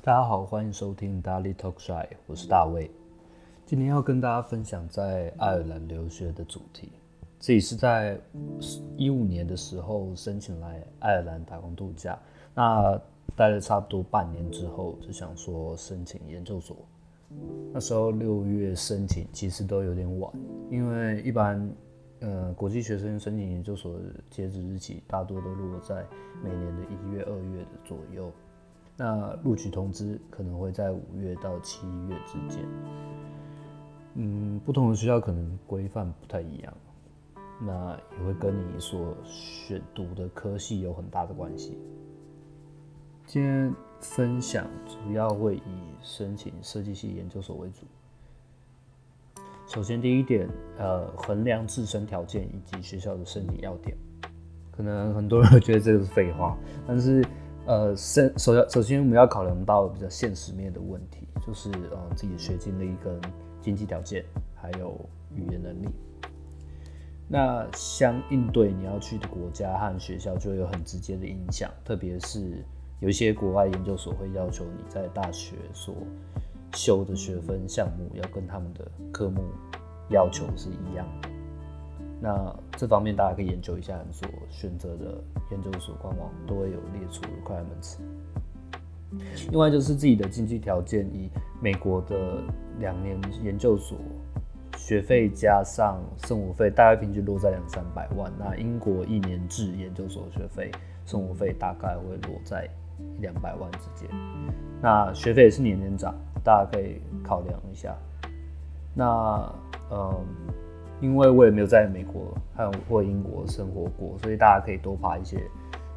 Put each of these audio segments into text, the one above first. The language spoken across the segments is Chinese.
大家好，欢迎收听 Daily Talk Shy，我是大卫。今天要跟大家分享在爱尔兰留学的主题。自己是在一五年的时候申请来爱尔兰打工度假，那待了差不多半年之后，就想说申请研究所。那时候六月申请其实都有点晚，因为一般呃国际学生申请研究所的截止日期大多都落在每年的一月、二月的左右。那录取通知可能会在五月到七月之间。嗯，不同的学校可能规范不太一样，那也会跟你所选读的科系有很大的关系。今天分享主要会以申请设计系研究所为主。首先，第一点，呃，衡量自身条件以及学校的申请要点。可能很多人会觉得这个是废话，但是，呃，先首要首先我们要考量到比较现实面的问题，就是呃自己的学经历跟经济条件，还有语言能力。那相应对你要去的国家和学校就有很直接的影响，特别是。有一些国外研究所会要求你在大学所修的学分项目要跟他们的科目要求是一样的。那这方面大家可以研究一下，你所选择的研究所官网都会有列出 requirements。另外就是自己的经济条件，以美国的两年研究所学费加上生活费，大概平均落在两三百万。那英国一年制研究所学费、生活费大概会落在一两百万之间，那学费也是年年涨，大家可以考量一下。那嗯，因为我也没有在美国还有或英国生活过，所以大家可以多爬一些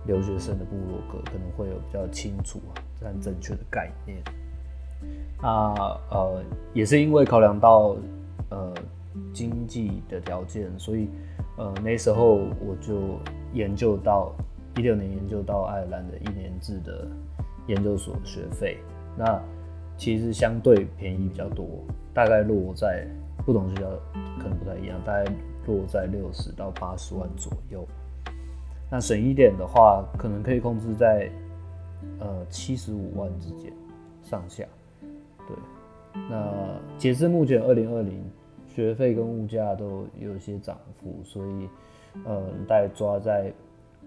留学生的部落格，可能会有比较清楚、但正确的概念。那呃，也是因为考量到呃经济的条件，所以呃那时候我就研究到。一六年研究到爱尔兰的一年制的研究所学费，那其实相对便宜比较多，大概落在不同学校可能不太一样，大概落在六十到八十万左右。那省一点的话，可能可以控制在呃七十五万之间上下。对，那截至目前二零二零，学费跟物价都有些涨幅，所以呃大概抓在。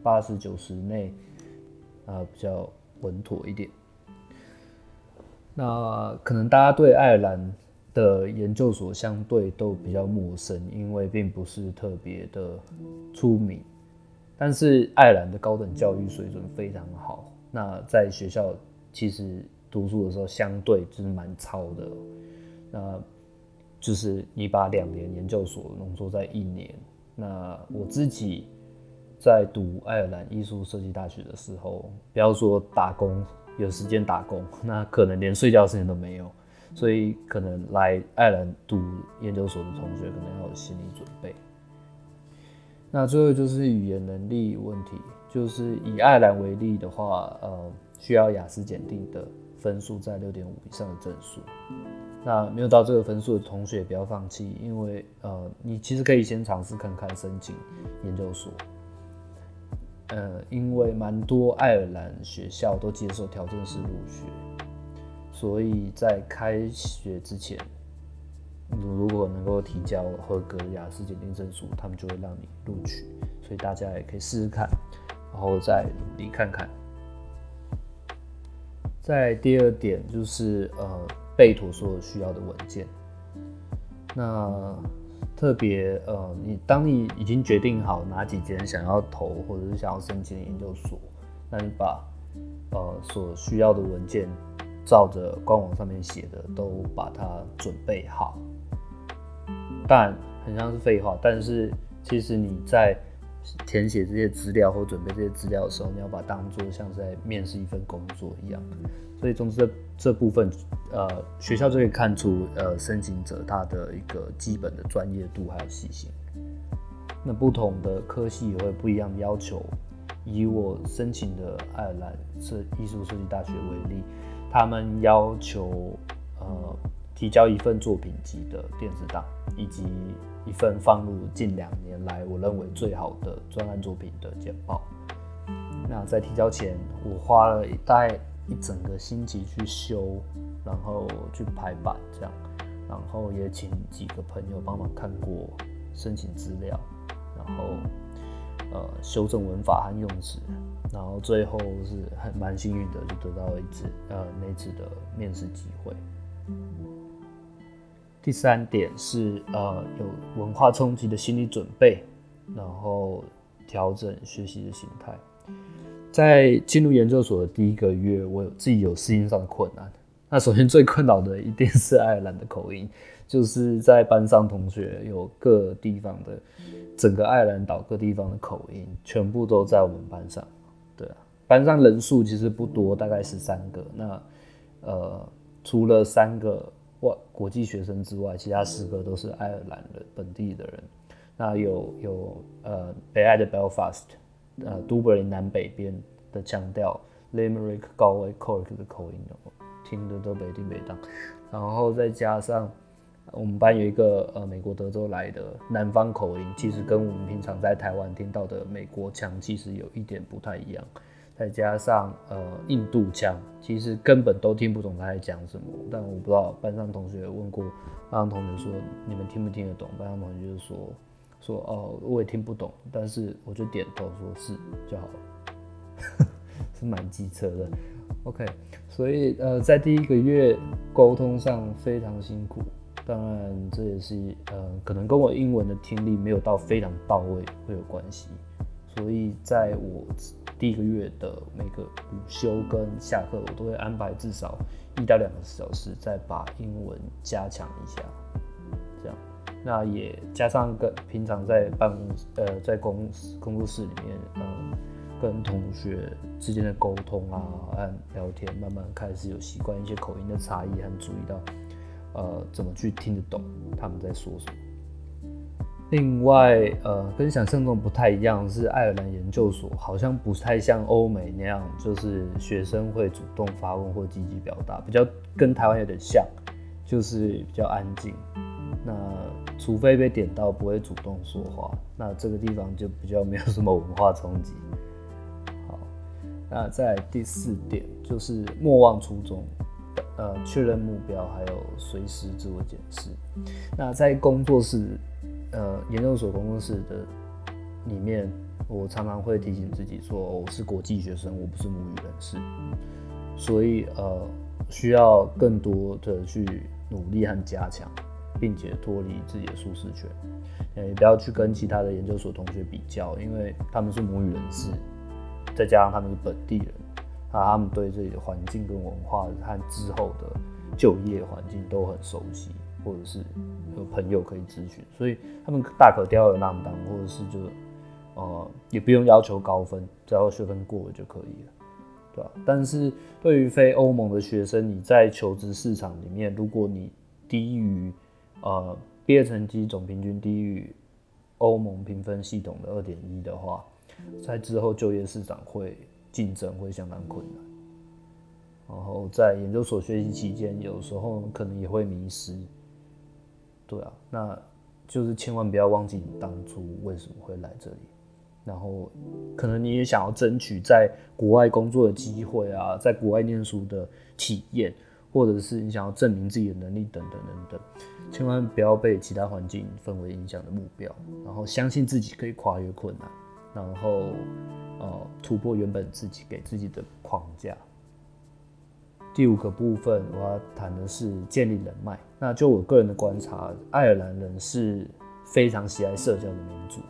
八十九十内，啊，比较稳妥一点。那可能大家对爱尔兰的研究所相对都比较陌生，因为并不是特别的出名。但是爱尔兰的高等教育水准非常好。那在学校其实读书的时候，相对就是蛮糙的。那就是你把两年研究所浓缩在一年。那我自己。在读爱尔兰艺术设计大学的时候，不要说打工，有时间打工，那可能连睡觉时间都没有，所以可能来爱尔兰读研究所的同学可能要有心理准备。那最后就是语言能力问题，就是以爱尔兰为例的话，呃，需要雅思检定的分数在六点五以上的证书。那没有到这个分数的同学不要放弃，因为呃，你其实可以先尝试看看申请研究所。呃，因为蛮多爱尔兰学校都接受条件式入学，所以在开学之前，如果能够提交合格雅思检定证书，他们就会让你录取。所以大家也可以试试看，然后再努力看看。再第二点就是呃，备妥所有需要的文件。那特别呃，你当你已经决定好哪几间想要投或者是想要申请研究所，那你把呃所需要的文件照着官网上面写的都把它准备好。当然很像是废话，但是其实你在填写这些资料或准备这些资料的时候，你要把它当做像是在面试一份工作一样。所以，总之这这部分，呃，学校就可以看出，呃，申请者他的一个基本的专业度还有细心。那不同的科系也会不一样的要求。以我申请的爱尔兰设艺术设计大学为例，他们要求，呃，提交一份作品集的电子档，以及一份放入近两年来我认为最好的专案作品的简报。那在提交前，我花了大概。一整个星期去修，然后去排版这样，然后也请几个朋友帮忙看过申请资料，然后呃修正文法和用词，然后最后是很蛮幸运的，就得到一次呃那次的面试机会。第三点是呃有文化冲击的心理准备，然后调整学习的心态。在进入研究所的第一个月，我有自己有适应上的困难。那首先最困扰的一定是爱尔兰的口音，就是在班上同学有各地方的，整个爱尔兰岛各地方的口音，全部都在我们班上。对啊，班上人数其实不多，大概十三个。那呃，除了三个。外国际学生之外，其他四个都是爱尔兰的本地的人。那有有呃北爱的 Belfast，呃都柏林南北边的腔调，Limerick 高威 Cork 的口音，听得都北京北当。然后再加上我们班有一个呃美国德州来的南方口音，其实跟我们平常在台湾听到的美国腔其实有一点不太一样。再加上呃印度腔，其实根本都听不懂他在讲什么。但我不知道班上同学问过，班上同学说，你们听不听得懂？班上同学就说说哦，我也听不懂，但是我就点头说是就好了，是蛮机车的。OK，所以呃在第一个月沟通上非常辛苦，当然这也是呃可能跟我英文的听力没有到非常到位会有关系，所以在我。第一个月的每个午休跟下课，我都会安排至少一到两个小时，再把英文加强一下。这样，那也加上跟平常在办公呃在公工作室里面，嗯、跟同学之间的沟通啊和聊天，慢慢开始有习惯一些口音的差异，和注意到呃怎么去听得懂他们在说什么。另外，呃，跟想象中不太一样，是爱尔兰研究所好像不太像欧美那样，就是学生会主动发问或积极表达，比较跟台湾有点像，就是比较安静。那除非被点到，不会主动说话。那这个地方就比较没有什么文化冲击。好，那在第四点就是莫忘初衷，呃，确认目标，还有随时自我检视。那在工作室。呃，研究所工作室的里面，我常常会提醒自己说，我是国际学生，我不是母语人士，所以呃，需要更多的去努力和加强，并且脱离自己的舒适圈，也不要去跟其他的研究所同学比较，因为他们是母语人士，再加上他们是本地人，啊，他们对这里的环境跟文化和之后的就业环境都很熟悉。或者是有朋友可以咨询，所以他们大可吊儿郎当，或者是就呃也不用要求高分，只要学分过了就可以了，对吧？但是对于非欧盟的学生，你在求职市场里面，如果你低于呃毕业成绩总平均低于欧盟评分系统的二点一的话，在之后就业市场会竞争会相当困难。然后在研究所学习期间，有时候可能也会迷失。对啊，那就是千万不要忘记你当初为什么会来这里，然后可能你也想要争取在国外工作的机会啊，在国外念书的体验，或者是你想要证明自己的能力等等等等，千万不要被其他环境氛围影响的目标，然后相信自己可以跨越困难，然后呃突破原本自己给自己的框架。第五个部分，我要谈的是建立人脉。那就我个人的观察，爱尔兰人是非常喜爱社交的民族，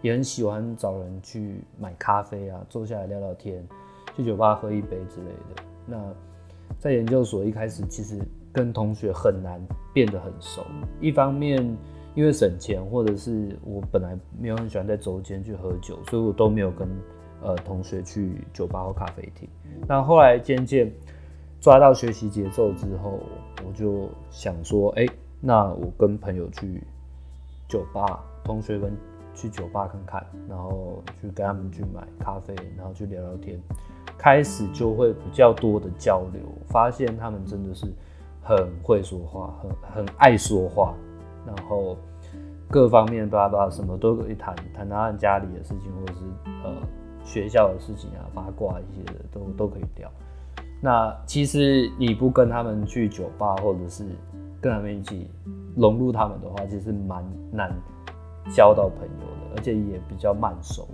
也很喜欢找人去买咖啡啊，坐下来聊聊天，去酒吧喝一杯之类的。那在研究所一开始，其实跟同学很难变得很熟。一方面因为省钱，或者是我本来没有很喜欢在周间去喝酒，所以我都没有跟呃同学去酒吧或咖啡厅。那后来渐渐。抓到学习节奏之后，我就想说，哎、那我跟朋友去酒吧，同学们去酒吧看看，然后去跟他们去买咖啡，然后去聊聊天，开始就会比较多的交流，发现他们真的是很会说话，很很爱说话，然后各方面巴拉巴拉什么都可以谈，谈谈家里的事情，或者是呃学校的事情啊，八卦一些的都都可以聊。那其实你不跟他们去酒吧，或者是跟他们一起融入他们的话，其实蛮难交到朋友的，而且也比较慢熟。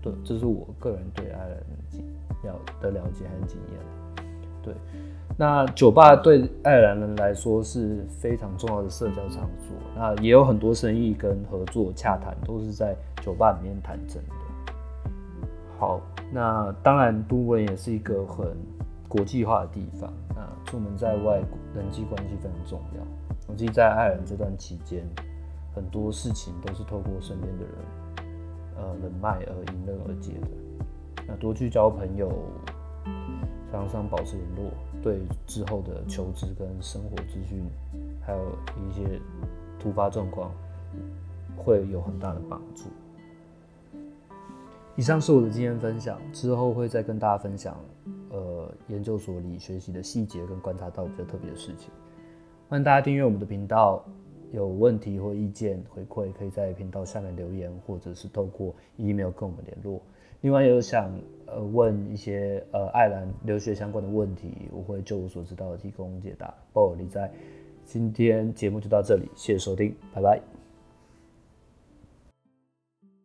对，这是我个人对爱尔兰要的了解和经验。对，那酒吧对爱尔兰人来说是非常重要的社交场所，那也有很多生意跟合作洽谈都是在酒吧里面谈成的。好，那当然都文也是一个很国际化的地方，那出门在外，人际关系非常重要。我记得在爱尔兰这段期间，很多事情都是透过身边的人，呃，人脉而迎刃而解的。那多去交朋友，常常保持联络，对之后的求职跟生活资讯，还有一些突发状况，会有很大的帮助。以上是我的经验分享，之后会再跟大家分享。呃，研究所里学习的细节跟观察到比较特别的事情，欢迎大家订阅我们的频道。有问题或意见回馈，可以在频道下面留言，或者是透过 email 跟我们联络。另外，有想呃问一些呃爱尔兰留学相关的问题，我会就我所知道的提供解答。不，你在今天节目就到这里，谢谢收听，拜拜。